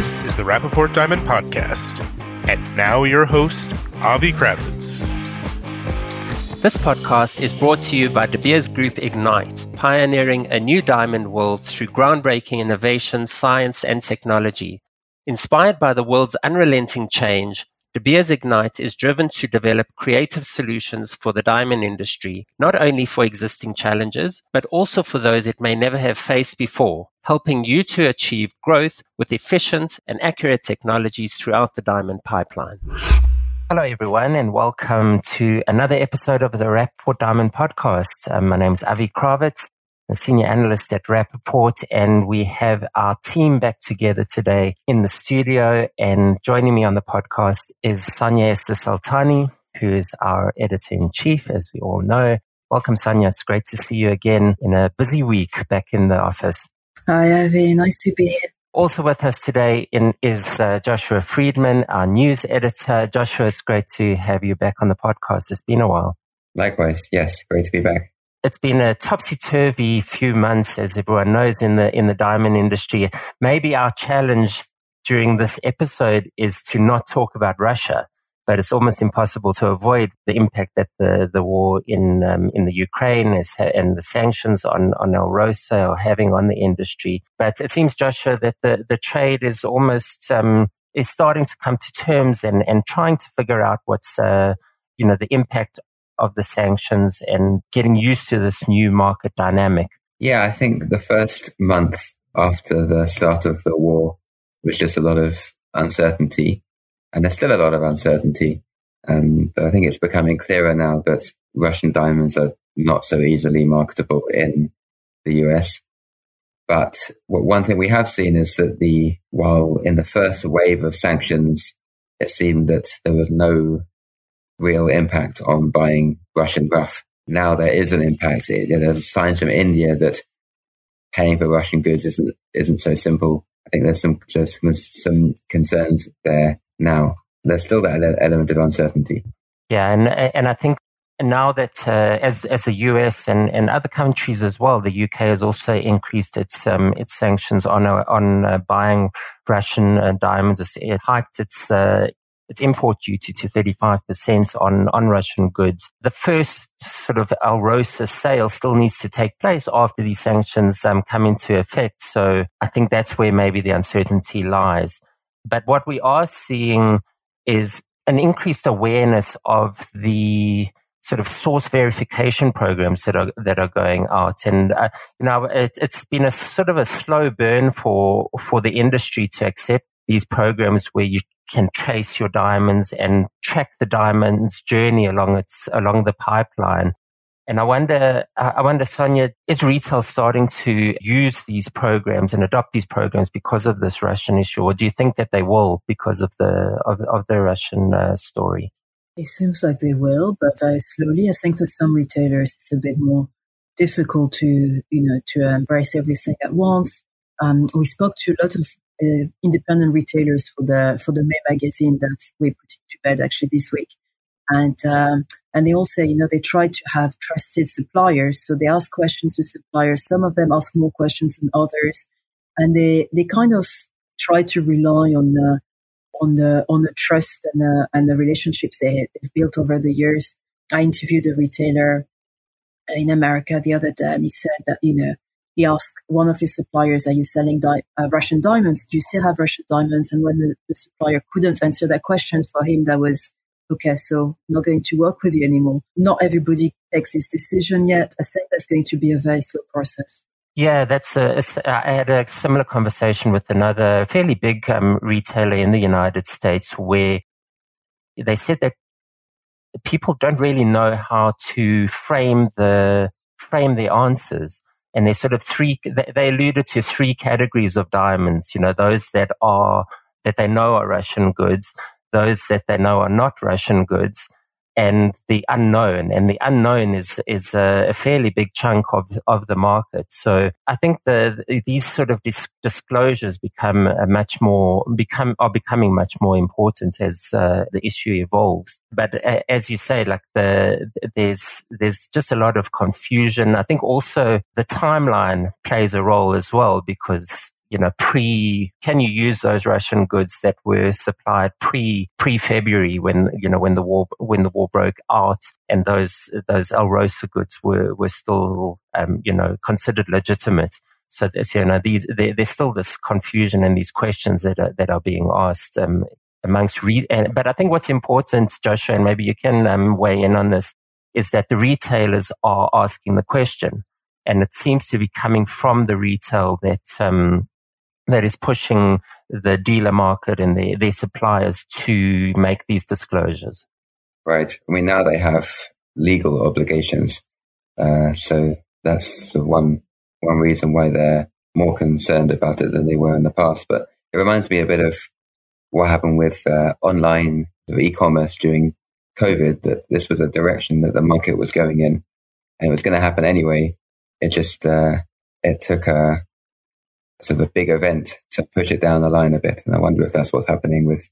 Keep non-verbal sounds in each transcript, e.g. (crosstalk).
This is the Rapaport Diamond Podcast. And now your host, Avi Krawitz. This podcast is brought to you by De Beers Group Ignite, pioneering a new diamond world through groundbreaking innovation, science, and technology. Inspired by the world's unrelenting change, De Beers Ignite is driven to develop creative solutions for the diamond industry, not only for existing challenges, but also for those it may never have faced before, helping you to achieve growth with efficient and accurate technologies throughout the diamond pipeline. Hello, everyone, and welcome to another episode of the Rapaport Diamond Podcast. Um, my name is Avi Krawitz a senior analyst at Rapaport, and we have our team back together today in the studio. And joining me on the podcast is Sonia Soltani, who is our editor in chief, as we all know. Welcome, Sonia. It's great to see you again in a busy week back in the office. Hi, Avi. Nice to be here. Also with us today in, is uh, Joshua Freedman, our news editor. Joshua, it's great to have you back on the podcast. It's been a while. Likewise. Yes. Great to be back it's been a topsy turvy few months, as everyone knows in the in the diamond industry. Maybe our challenge during this episode is to not talk about Russia, but it's almost impossible to avoid the impact that the the war in um, in the Ukraine is and the sanctions on on Alrosa are having on the industry. But it seems, Joshua, that the the trade is almost um, is starting to come to terms and and trying to figure out what's uh, you know the impact of the sanctions and getting used to this new market dynamic? Yeah, I think the first month after the start of the war was just a lot of uncertainty. And there's still a lot of uncertainty. Um, but I think it's becoming clearer now that Russian diamonds are not so easily marketable in the US. But one thing we have seen is that the, while in the first wave of sanctions, it seemed that there was no real impact on buying Russian rough. Now there is an impact. there's signs from India that paying for Russian goods isn't isn't so simple. I think there's some there's some concerns there now. There's still that element of uncertainty. Yeah, and and I think now that uh, as as the US and, and other countries as well, the UK has also increased its um, its sanctions on uh, on uh, buying Russian uh, diamonds. It hiked its uh, its import duty to 35% on, on Russian goods. The first sort of Alrosa sale still needs to take place after these sanctions um, come into effect. So I think that's where maybe the uncertainty lies. But what we are seeing is an increased awareness of the sort of source verification programs that are that are going out, and uh, you know it, has been a sort of a slow burn for for the industry to accept these programs where you can trace your diamonds and track the diamond's journey along its along the pipeline. And I wonder, I wonder, Sonia, is retail starting to use these programs and adopt these programs because of this Russian issue, or do you think that they will because of the of, of the Russian uh, story? It seems like they will, but very slowly. I think for some retailers, it's a bit more difficult to you know to embrace everything at once. Um, we spoke to a lot of uh, independent retailers for the for the May magazine that we put to bed actually this week, and um, and they all say you know they try to have trusted suppliers, so they ask questions to suppliers. Some of them ask more questions than others, and they they kind of try to rely on the on the on the trust and the and the relationships they, they've built over the years. I interviewed a retailer in America the other day, and he said that you know he asked one of his suppliers, Are you selling di- uh, Russian diamonds? Do you still have Russian diamonds? And when the, the, supplier couldn't answer that question for him, that was, okay, so not going to work with you anymore. Not everybody takes this decision yet. I think that's going to be a very slow process. Yeah, that's I had a similar conversation with another fairly big um, retailer in the United States where they said that people don't really know how to frame the frame their answers and there's sort of three, they alluded to three categories of diamonds, you know, those that are, that they know are Russian goods, those that they know are not Russian goods, and the unknown. And the unknown is is a, fairly big chunk of of the market. So I think the these sort of dis- disclosures become much more become are becoming much more important as uh, the issue evolves. But uh, as you say, like the there's there's just a lot of confusion. I think also the timeline plays a role as well because you know, pre, can you use those Russian goods that were supplied pre, pre February when, you know, when the war, when the war broke out and those, those Alrosa goods were, were still, um, you know, considered legitimate. So this, you know, these, there, there's still this confusion and these questions that are, that are being asked, um, amongst re- and, but I think what's important, Joshua, and maybe you can um, weigh in on this, is that the retailers are asking the question, and it seems to be coming from the retail that um, that is pushing the dealer market and their, their suppliers to make these disclosures. Right. I mean, now they have legal obligations, uh, so that's one one reason why they're more concerned about it than they were in the past. But it reminds me a bit of what happened with uh, online e-commerce during COVID. That this was a direction that the market was going in, and it was going to happen anyway. It just uh, it took a sort of a big event to push it down the line a bit, and I wonder if that's what's happening with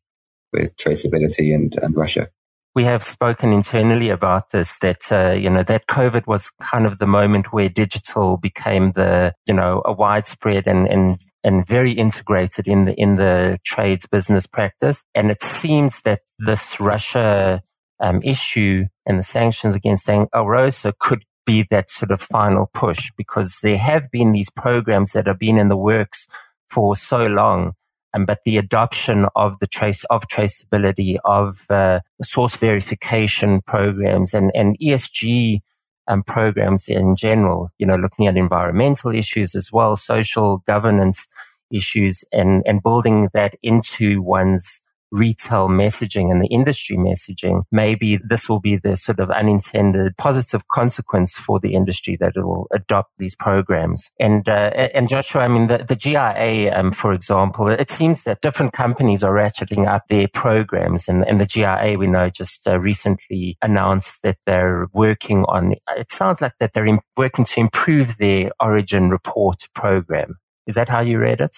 with traceability and, and Russia. We have spoken internally about this that uh, you know that covid was kind of the moment where digital became the you know a widespread and and and very integrated in the in the trades business practice. And it seems that this russia um, issue and the sanctions against Alrosa could be that sort of final push because there have been these programs that have been in the works for so long um, but the adoption of the trace of traceability of uh, source verification programs and and ESG um, programs in general. You know, looking at environmental issues as well, social governance issues, and and building that into one's retail messaging and the industry messaging, maybe this will be the sort of unintended positive consequence for the industry that it will adopt these programs. And uh, and Joshua, I mean, the, the GIA, um, for example, it seems that different companies are ratcheting up their programs, and, and the GIA we know just uh, recently announced that they're working on. It sounds like that they're in, working to improve their Origin Report program. Is that how you read it?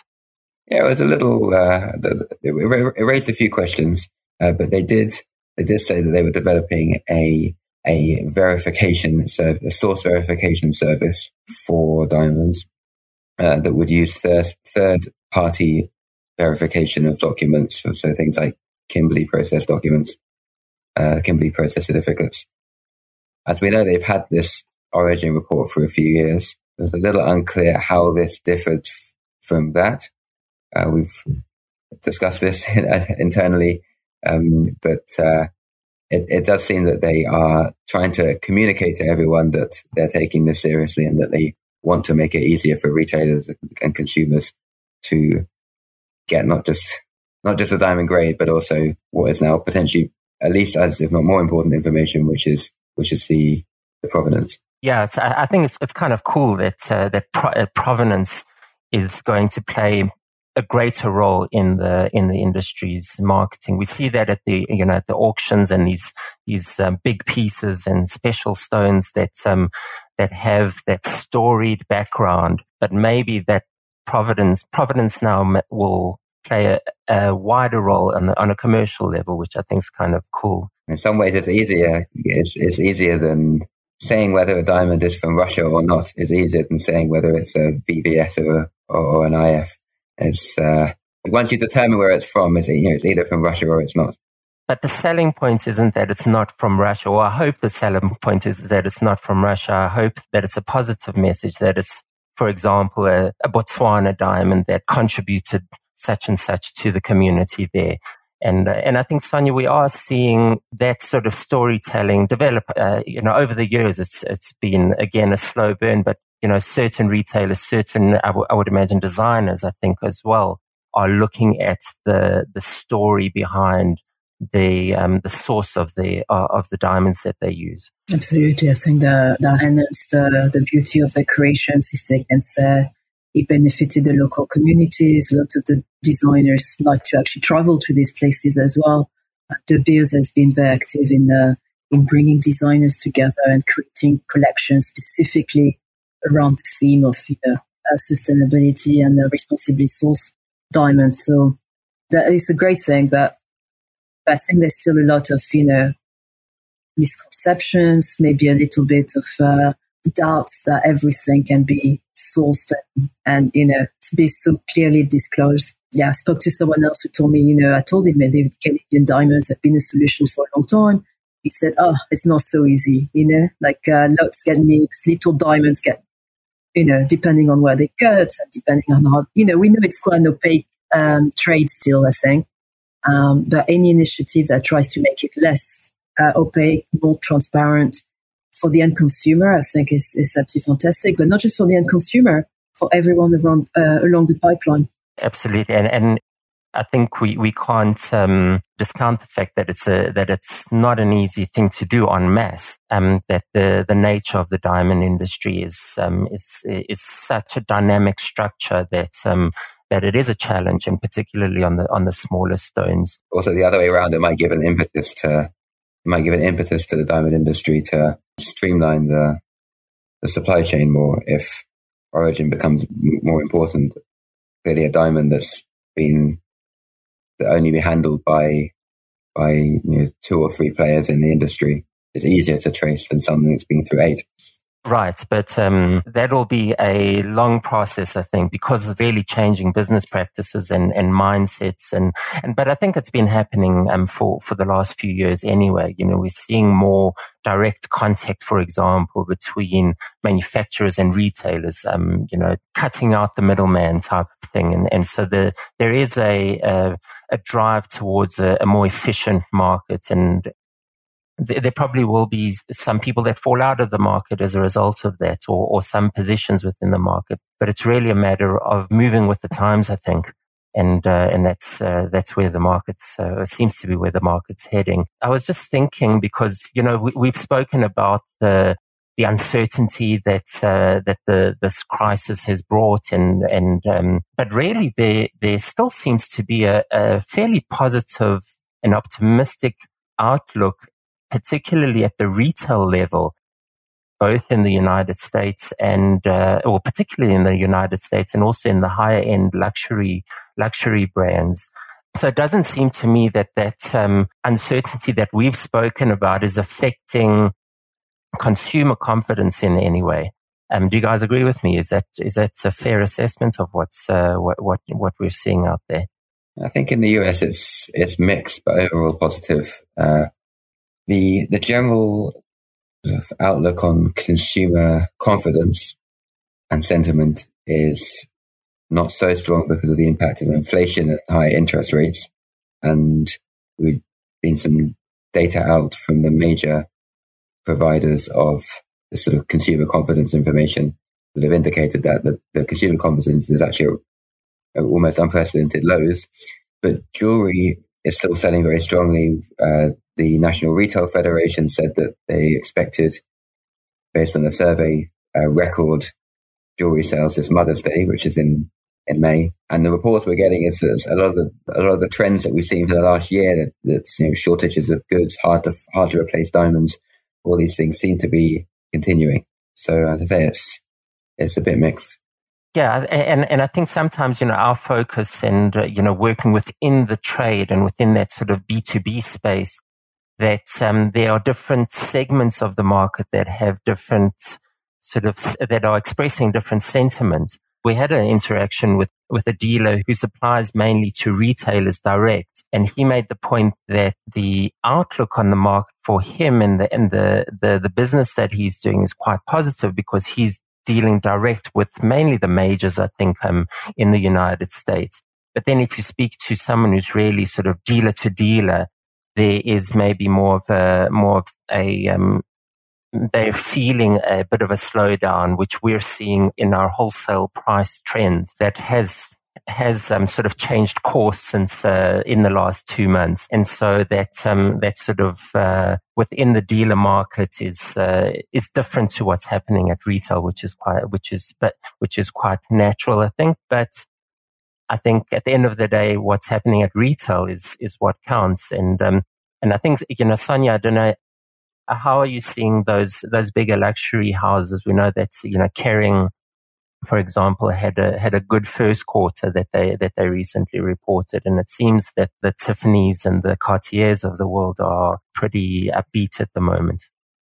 Yeah, it was a little. Uh, it raised a few questions, uh, but they did. They did say that they were developing a a verification service, a source verification service for diamonds uh, that would use third third party verification of documents. So, things like Kimberley process documents, uh, Kimberley process certificates. As we know, they've had this origin report for a few years. It was a little unclear how this differed from that. Uh, we've discussed this (laughs) internally, um, but uh, it, it, does seem that they are trying to communicate to everyone that they're taking this seriously and that they want to make it easier for retailers and consumers to get not just not just a diamond grade, but also what is now potentially at least as if not more important information, which is which is the the provenance. Yeah, I think it's it's kind of cool that uh, that pro- uh, provenance is going to play a greater role in the in the industry's marketing. We see that at the you know at the auctions and these these um, big pieces and special stones that um, that have that storied background, but maybe that provenance provenance now will play a, a wider role on, the, on a commercial level, which I think is kind of cool. In some ways, it's easier. It's, it's easier than saying whether a diamond is from Russia or not. It's easier than saying whether it's a VVS or, a, or an IF. It's uh, once you determine where it's from, it's you know it's either from Russia or it's not. But the selling point isn't that it's not from Russia, I hope the selling point is that it's not from Russia. I hope that it's a positive message that it's, for example, a, a Botswana diamond that contributed such and such to the community there. And, uh, and I think, Sonia, we are seeing that sort of storytelling develop, uh, you know, over the years. It's, it's been, again, a slow burn, but you know, certain retailers, certain, I, w- I would imagine designers, I think as well, are looking at the, the story behind the, um, the source of the, uh, of the diamonds that they use. Absolutely. I think that, that enhances the, the beauty of the creations, if they can say. It benefited the local communities. A lot of the designers like to actually travel to these places as well. De Beers has been very active in, uh, in bringing designers together and creating collections specifically around the theme of you know, uh, sustainability and responsibly sourced diamonds. So that is a great thing, but, but I think there's still a lot of you know misconceptions, maybe a little bit of uh, doubts that everything can be sourced and, and, you know, to be so clearly disclosed. Yeah, I spoke to someone else who told me, you know, I told him maybe Canadian diamonds have been a solution for a long time. He said, oh, it's not so easy, you know, like uh, lots get mixed, little diamonds get, you know, depending on where they cut and depending on how, you know, we know it's quite an opaque um, trade still, I think. Um, but any initiative that tries to make it less uh, opaque, more transparent, for the end consumer, I think is, is absolutely fantastic, but not just for the end consumer, for everyone around, uh, along the pipeline. Absolutely. And, and I think we, we can't um, discount the fact that it's a, that it's not an easy thing to do en masse. Um, that the, the nature of the diamond industry is um, is is such a dynamic structure that um, that it is a challenge, and particularly on the on the smaller stones. Also, the other way around, it might give an impetus to might give an impetus to the diamond industry to streamline the the supply chain more if origin becomes more important. Clearly, a diamond that's been that only be handled by by you know, two or three players in the industry It's easier to trace than something that's been through eight. Right, but um, that will be a long process, I think, because of really changing business practices and, and mindsets, and, and but I think it's been happening um, for for the last few years anyway. You know, we're seeing more direct contact, for example, between manufacturers and retailers. Um, you know, cutting out the middleman type of thing, and and so the there is a, a a drive towards a, a, more efficient market and there probably will be some people that fall out of the market as a result of that or, or some positions within the market. But it's really a matter of moving with the times, I think. And, uh, and that's, uh, that's where the market's, uh, seems to be where the market's heading. I was just thinking because, you know, we, have spoken about the, the uncertainty that, uh, that the, this crisis has brought and, and, um, but really there, there still seems to be a, a fairly positive and optimistic outlook particularly at the retail level, both in the United States and, uh, or particularly in the United States and also in the higher end luxury, luxury brands. So it doesn't seem to me that that um, uncertainty that we've spoken about is affecting consumer confidence in any way. Um, do you guys agree with me? Is that is that a fair assessment of what's uh, what what what we're seeing out there? I think in the US it's it's mixed, but overall positive. Uh, the the general uh, outlook on consumer confidence and sentiment is not so strong because of the impact of inflation and high interest rates. And we've been some data out from the major providers of the sort of consumer confidence information that have indicated that the, the consumer confidence is actually almost unprecedented lows. But jewelry is still selling very strongly. Uh, the National Retail Federation said that they expected, based on a survey, record jewelry sales this Mother's Day, which is in in May. And the reports we're getting is that a lot of the a lot of the trends that we've seen for the last year, that that's you know shortages of goods, hard to hard to replace diamonds, all these things seem to be continuing. So as I say, it's it's a bit mixed. Yeah, and and I think sometimes you know our focus and uh, you know working within the trade and within that sort of B two B space that um, there are different segments of the market that have different sort of that are expressing different sentiments. We had an interaction with with a dealer who supplies mainly to retailers direct, and he made the point that the outlook on the market for him and the and the the, the business that he's doing is quite positive because he's dealing direct with mainly the majors, I think, um, in the United States. But then if you speak to someone who's really sort of dealer to dealer, there is maybe more of a more of a um, they're feeling a bit of a slowdown, which we're seeing in our wholesale price trends that has has um, sort of changed course since uh, in the last two months, and so that um, that sort of uh, within the dealer market is uh, is different to what's happening at retail, which is quite which is but which is quite natural, I think. But I think at the end of the day, what's happening at retail is is what counts. And um, and I think you know, Sonia, I don't know, how are you seeing those those bigger luxury houses? We know that you know, Kering, for example, had a had a good first quarter that they that they recently reported, and it seems that the Tiffany's and the Cartiers of the world are pretty upbeat at the moment.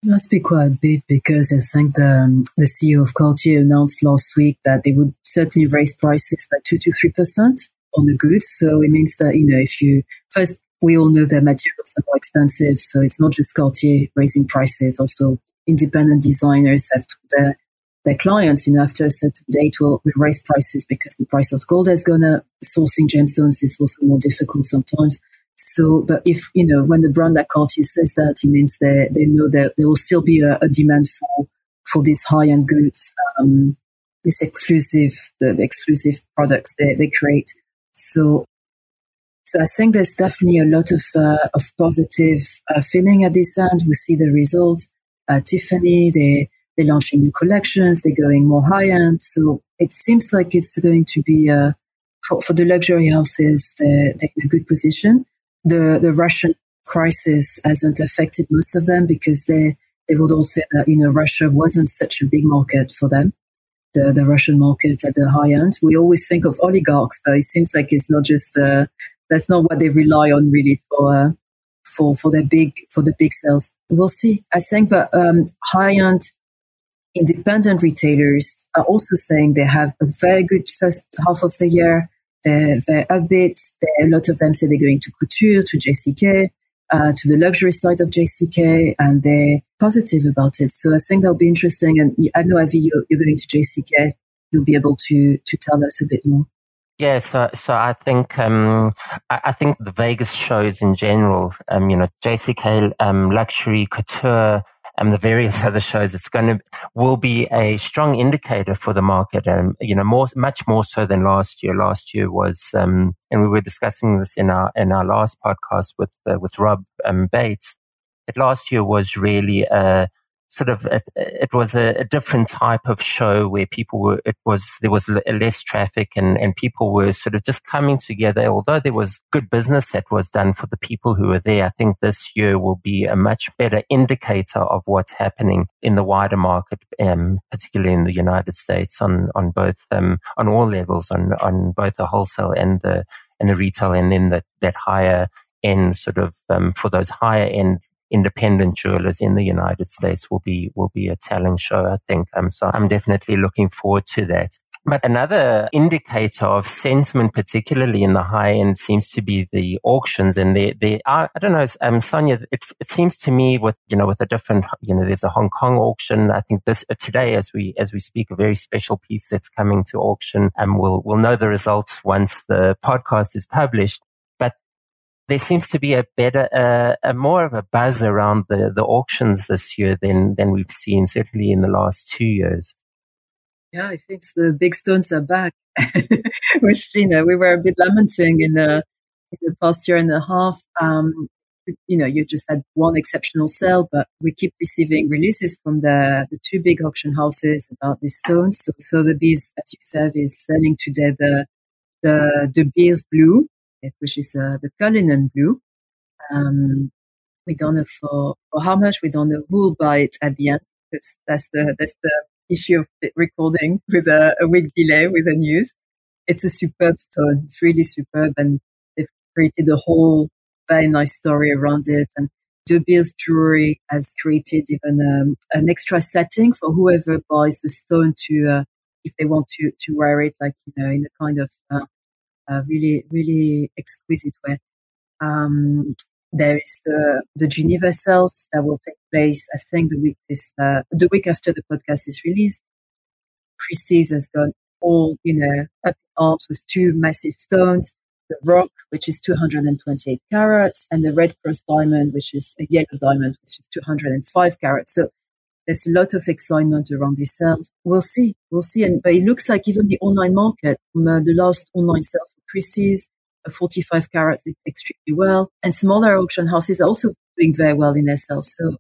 It Must be quite a bit because I think the, um, the CEO of Cartier announced last week that they would certainly raise prices by two to three percent on the goods. So it means that you know if you first we all know that materials are more expensive, so it's not just Cartier raising prices. Also, independent designers have to their their clients, you know, after a certain date will, raise prices because the price of gold has gone up. Sourcing gemstones is also more difficult sometimes. So, but if, you know, when the brand like Cartier says that, it means they, they know that there will still be a, a demand for, for these high end goods, um, this exclusive, the, the, exclusive products they, they create. So, so I think there's definitely a lot of, uh, of positive uh, feeling at this end. We see the results. Uh, Tiffany, they, they're launching new collections. They're going more high end. So it seems like it's going to be, uh, for, for the luxury houses, they're, they're in a good position the, the Russian crisis hasn't affected most of them because they, they would all say that, you know, Russia wasn't such a big market for them. The, the Russian market at the high end. We always think of oligarchs, but it seems like it's not just, uh, that's not what they rely on really for, uh, for, for their big, for the big sales. We'll see. I think, but, um, high end independent retailers are also saying they have a very good first half of the year. They're, they're upbeat. They're, a lot of them say they're going to couture, to JCK, uh, to the luxury side of JCK, and they're positive about it. So I think that'll be interesting. And I know, Avi, you're, you're going to JCK. You'll be able to to tell us a bit more. Yeah, so so I think um, I, I, think the Vegas shows in general, um, you know, JCK um, luxury couture and the various (laughs) other shows, it's going to will be a strong indicator for the market. And you know, more much more so than last year. Last year was, um, and we were discussing this in our in our last podcast with uh, with Rob um, Bates. That last year was really a sort of it, it was a, a, different type of show where people were it was there was less traffic and and people were sort of just coming together. Although there was good business that was done for the people who were there i think this year will be a much better indicator of what's happening in the wider market um, particularly in the united states on on both um, on all levels on on both the wholesale and the and the retail and then that that higher end sort of um, for those higher end independent jewelers in the United States will be will be a telling show, I think. Um, so I'm definitely looking forward to that. But another indicator of sentiment, particularly in the high end, seems to be the auctions. And they, they are, I don't know, um, Sonia, it, it seems to me with, you know, with a different, you know, there's a Hong Kong auction. I think this uh, today, as we, as we speak, a very special piece that's coming to auction and we'll, we'll know the results once the podcast is published there seems to be a better, uh, a more of a buzz around the, the auctions this year than, than we've seen certainly in the last two years. Yeah, I think the big stones are back, (laughs) which, you know, we were a bit lamenting in the, in the past year and a half. Um, you know, you just had one exceptional sale, but we keep receiving releases from the, the two big auction houses about these stones. Sotheby's, as you said, is selling today the, the, De Beers blue, which is uh, the Cullinan blue. Um, we don't know for, for how much. We don't know who will buy it at the end because that's the that's the issue of recording with a, a week delay with the news. It's a superb stone. It's really superb, and they've created a whole very nice story around it. And De Beers Jewelry has created even um, an extra setting for whoever buys the stone to, uh, if they want to to wear it, like you know, in a kind of uh, uh, really, really exquisite way. Um, there is the, the Geneva sales that will take place, I think, the week this, uh, the week after the podcast is released. Christie's has got all, you know, up arms with two massive stones, the rock, which is 228 carats, and the red cross diamond, which is a yellow diamond, which is 205 carats. So there's a lot of excitement around these sales. We'll see. We'll see. And, it looks like even the online market, um, uh, the last online sales for Christie's, uh, 45 carats did extremely well. And smaller auction houses are also doing very well in their sales. So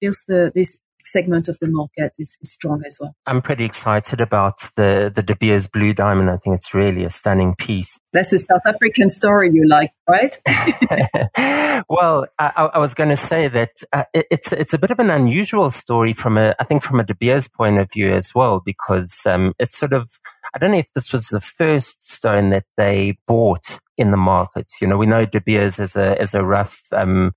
feels the, this segment of the market is, is, strong as well. I'm pretty excited about the, the De Beers Blue Diamond. I think it's really a stunning piece. That's a South African story you like, right? (laughs) (laughs) well, I, I, was going to say that uh, it, it's, it's a bit of an unusual story from a, I think from a De Beers point of view as well, because um, it's sort of, I don't know if this was the first stone that they bought in the market. You know, we know De Beers as a, as a rough, um,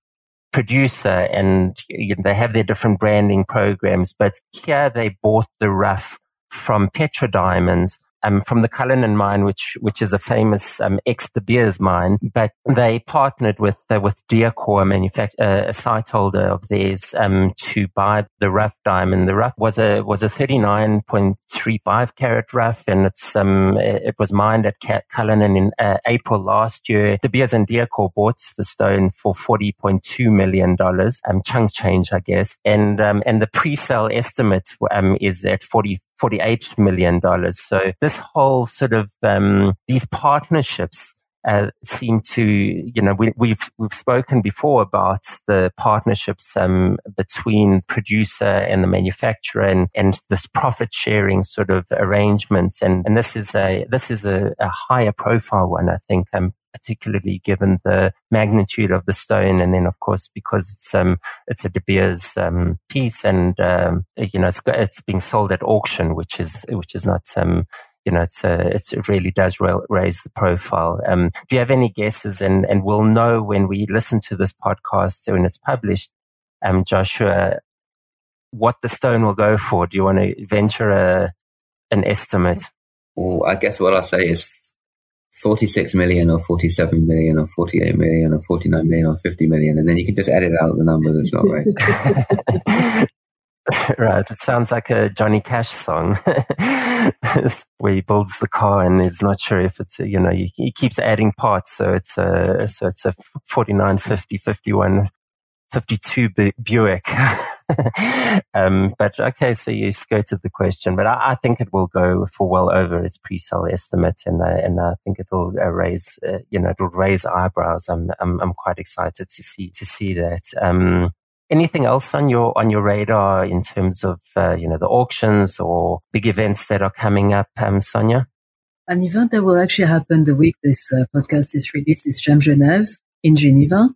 producer and you know, they have their different branding programs, but here they bought the rough from Petra Diamonds um, from the Cullinan mine, which which is a famous um, ex De Beers mine. But they partnered with uh, with Diacore, a, uh, a site holder of theirs, um, to buy the rough diamond. The rough was a was a thirty nine point three five carat rough, and it's um it was mined at Cullinan in uh, April last year. De Beers and Diacore bought the stone for forty point two million dollars, um chunk change, I guess, and um and the pre sale estimate um is at forty $48 million. So this whole sort of, um, these partnerships, uh, seem to, you know, we, have we've, we've spoken before about the partnerships um, between producer and the manufacturer, and, and this profit sharing sort of arrangements, and, and this is a this is a, a higher profile one, I think, um, particularly given the magnitude of the stone. And then, of course, because it's, um, it's a De Beers, um, piece and, um, you know, it's, it's being sold at auction, which is, which is not, um, you know, it's, uh, it's, it really does raise the profile. Um, do you have any guesses? And, and we'll know when we listen to this podcast, when it's published, um, Joshua, what the stone will go for. Do you want to venture a, an estimate? Well, I guess what I'll say is 46 million or 47 million or 48 million or 49 million or 50 million. And then you can just edit out the number that's not right. (laughs) right. It sounds like a Johnny Cash song (laughs) where he builds the car and is not sure if it's, you know, he, keeps adding parts. So it's a, so it's a 49, 50, 51, 52 Buick. (laughs) um, but okay, so you skirted the question, but I, I, think it will go for well over its pre-sale estimate, and uh, and I think it will uh, raise, uh, you know, it will raise eyebrows. I'm, I'm I'm quite excited to see to see that. Um, anything else on your on your radar in terms of uh, you know the auctions or big events that are coming up, um, Sonia? An event that will actually happen the week this uh, podcast is released is Gem Genève in Geneva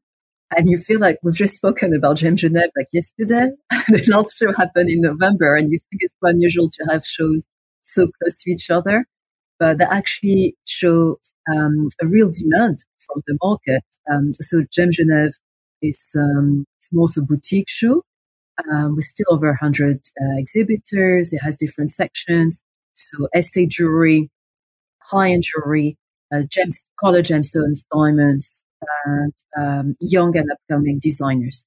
and you feel like we've just spoken about Gem Genève like yesterday. (laughs) the last show happened in November, and you think it's quite unusual to have shows so close to each other. But that actually shows um, a real demand from the market. Um, so Gem Genève is um, it's more of a boutique show um, with still over 100 uh, exhibitors. It has different sections. So estate jewelry, high-end jewelry, uh, gems, color gemstones, diamonds, and um, young and upcoming designers.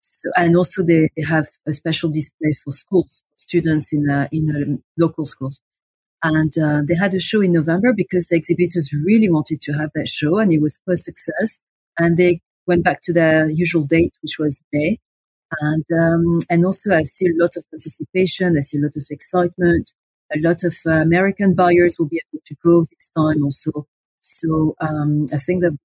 So, and also they, they have a special display for schools, students in uh, in local schools. And uh, they had a show in November because the exhibitors really wanted to have that show, and it was a success. And they went back to their usual date, which was May. And um, and also, I see a lot of participation. I see a lot of excitement. A lot of uh, American buyers will be able to go this time also. So um, I think that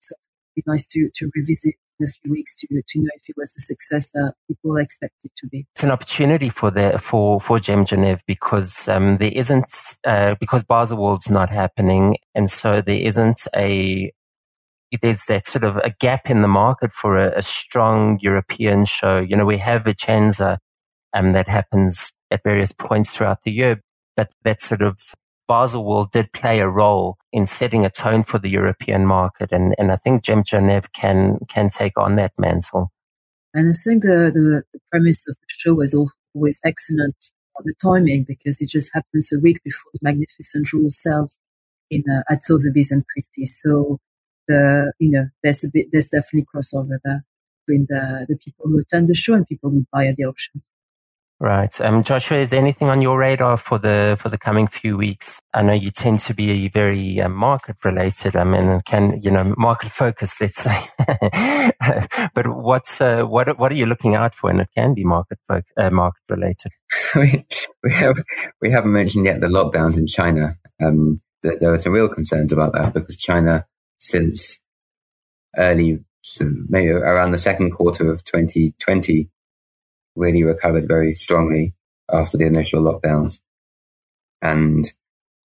be nice to, to revisit in a few weeks to, to know if it was the success that people expected it to be. It's an opportunity for the for for Gem Genève because um, there isn't uh, because Baselworld's not happening, and so there isn't a there's that sort of a gap in the market for a, a strong European show. You know, we have Vicenza um, that happens at various points throughout the year, but that sort of Baselworld did play a role in setting a tone for the European market. And, and I think Gem Genève can, can take on that mantle. And I think the, the, the premise of the show was always excellent on the timing because it just happens a week before the Magnificent Jewel sales in uh, at Sotheby's and Christie's. So the you know there's a bit there's definitely crossover there between the the people who attend the show and people who buy at the auctions. Right. Um, Joshua, is anything on your radar for the for the coming few weeks? I know you tend to be very uh, market related. I mean, can you know market focused, let's say. (laughs) but what's uh, what what are you looking out for? And it can be market fo- uh, market related. (laughs) we have we haven't mentioned yet the lockdowns in China. Um, there, there are some real concerns about that because China, since early, maybe around the second quarter of 2020 really recovered very strongly after the initial lockdowns and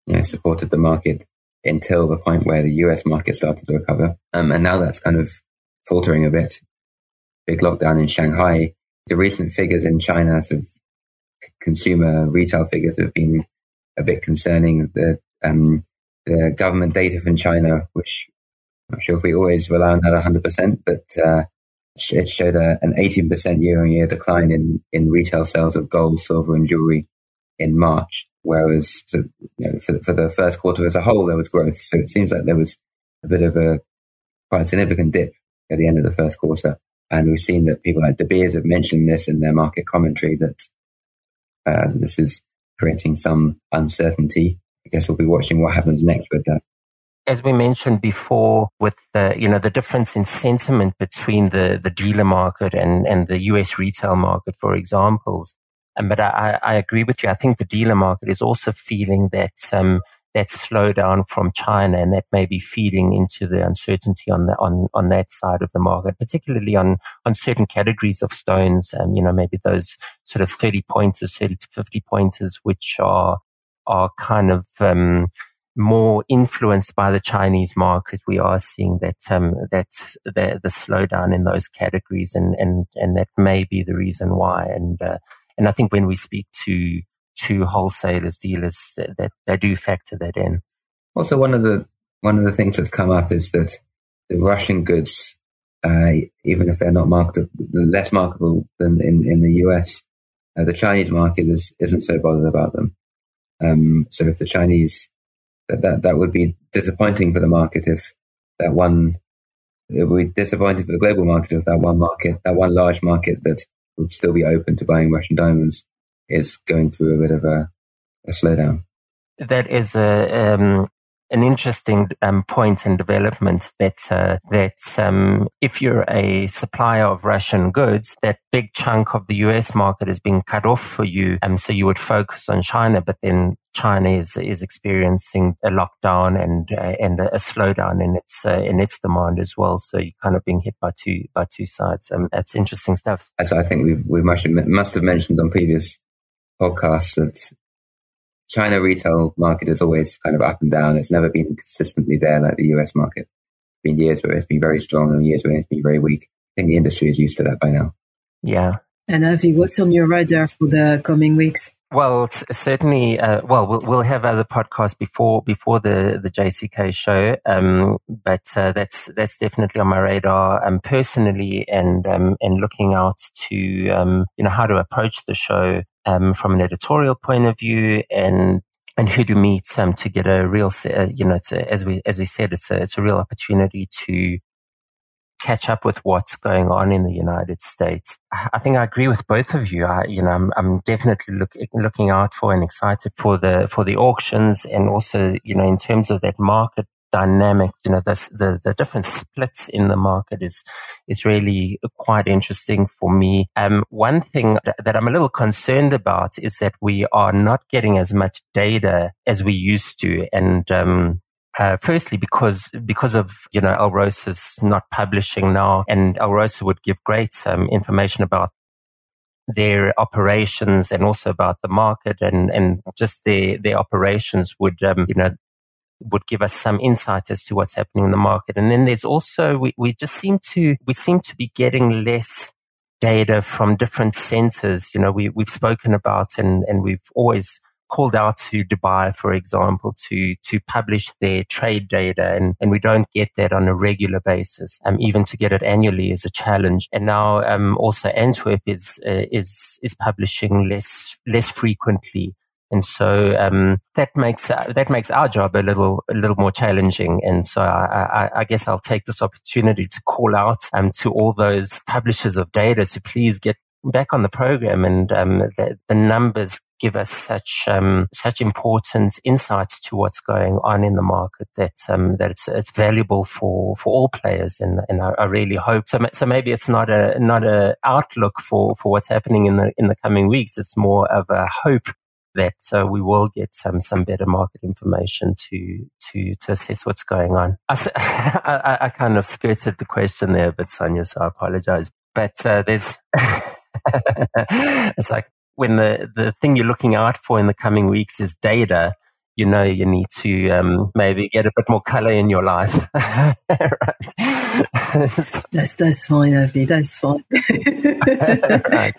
you know, supported the market until the point where the US market started to recover. Um, and now that's kind of faltering a bit. Big lockdown in Shanghai. The recent figures in China, sort of consumer retail figures have been a bit concerning. The, um, the government data from China, which I'm not sure if we always rely on that 100%, but uh, it showed a, an 18% year on year decline in, in retail sales of gold, silver, and jewelry in March, whereas you know, for, for the first quarter as a whole, there was growth. So it seems like there was a bit of a quite significant dip at the end of the first quarter. And we've seen that people like De Beers have mentioned this in their market commentary that uh, this is creating some uncertainty. I guess we'll be watching what happens next with that as we mentioned before, with the you know the difference in sentiment between the the dealer market and and the U.S. retail market, for examples. Um, but I, I agree with you. I think the dealer market is also feeling that um, that slowdown from China, and that may be feeding into the uncertainty on the on on that side of the market, particularly on on certain categories of stones. Um, you know, maybe those sort of thirty pointers, thirty to fifty pointers, which are are kind of um, more influenced by the Chinese market, we are seeing that um, that the, the slowdown in those categories, and and and that may be the reason why. And uh, and I think when we speak to to wholesalers, dealers, that, they do factor that in. Also, one of the one of the things that's come up is that the Russian goods, uh, even if they're not marketable, less marketable than in, in the US, uh, the Chinese market is, isn't so bothered about them. Um, so if the Chinese that, that that would be disappointing for the market if that one it would be disappointing for the global market if that one market that one large market that would still be open to buying Russian diamonds is going through a bit of a, a slowdown. That is a um, an interesting um, point in development that uh, that um, if you're a supplier of Russian goods, that big chunk of the U.S. market is being cut off for you, um, so you would focus on China, but then China is is experiencing a lockdown and uh, and a slowdown in its uh, in its demand as well. So you're kind of being hit by two by two sides. Um, that's interesting stuff. As I think we we must have, must have mentioned on previous podcasts that China retail market is always kind of up and down. It's never been consistently there like the US market. Been years where it's been very strong and years where it's been very weak. I think the industry is used to that by now. Yeah. And Avi, what's on your radar for the coming weeks? Well, certainly. Uh, well, well, we'll have other podcasts before before the the JCK show, um, but uh, that's that's definitely on my radar. Um, personally, and um, and looking out to um, you know how to approach the show um, from an editorial point of view, and and who to meet um, to get a real, uh, you know, as we as we said, it's a it's a real opportunity to catch up with what's going on in the United States. I think I agree with both of you. I, you know, I'm, I'm definitely look, looking out for and excited for the for the auctions, and also, you know, in terms of that market dynamic, you know, the, the, the different splits in the market is, is really quite interesting for me. Um, one thing that, that I'm a little concerned about is that we are not getting as much data as we used to. And, um, uh, firstly, because because of you know Alrosa's not publishing now, and Alrosa would give great um, information about their operations and also about the market and and just their their operations would um, you know would give us some insight as to what's happening in the market. And then there's also we, we just seem to we seem to be getting less data from different centers. You know, we we've spoken about and and we've always called out to Dubai, for example, to, to publish their trade data. And, and we don't get that on a regular basis. Um, even to get it annually is a challenge. And now, um, also Antwerp is, uh, is, is publishing less, less frequently. And so um, that makes uh, that makes our job a little a little more challenging. And so I, I, I guess I'll take this opportunity to call out um, to all those publishers of data to please get back on the program. And um, the, the numbers give us such um, such important insights to what's going on in the market that um, that it's it's valuable for for all players and and I, I, really hope so so maybe it's not a not a outlook for for what's happening in the in the coming weeks it's more of a hope that uh, we will get some some better market information to to to assess what's going on. I, (laughs) I, I kind of skirted the question there, but Sonia, so I apologize. But uh, there's (laughs) it's like when the, the thing you're looking out for in the coming weeks is data, you know you need to um, maybe get a bit more color in your life. (laughs) right. (laughs) that's that's fine, Avi. That's fine. (laughs) right.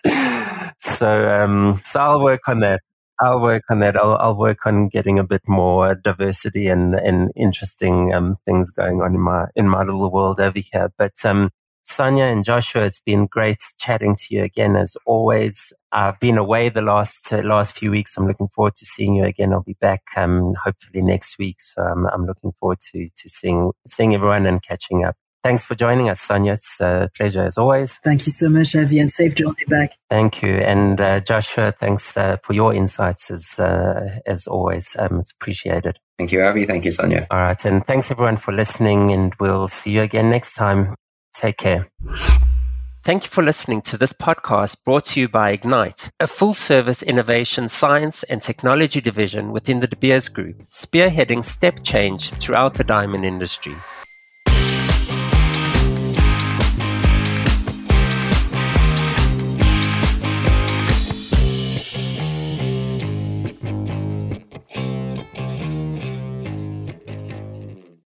So um, so I'll work on that. I'll work on that. I'll, I'll work on getting a bit more diversity and, and interesting um, things going on in my in my little world over here. But um, Sonia and Joshua, it's been great chatting to you again as always. I've been away the last uh, last few weeks. I'm looking forward to seeing you again. I'll be back um, hopefully next week. So I'm, I'm looking forward to to seeing seeing everyone and catching up. Thanks for joining us, Sonia. It's a pleasure as always. Thank you so much, Avi, and safe journey back. Thank you. And uh, Joshua, thanks uh, for your insights as, uh, as always. Um, it's appreciated. Thank you, Avi. Thank you, Sonia. All right. And thanks everyone for listening and we'll see you again next time. Take care. Thank you for listening to this podcast brought to you by Ignite, a full service innovation, science, and technology division within the De Beers Group, spearheading step change throughout the diamond industry.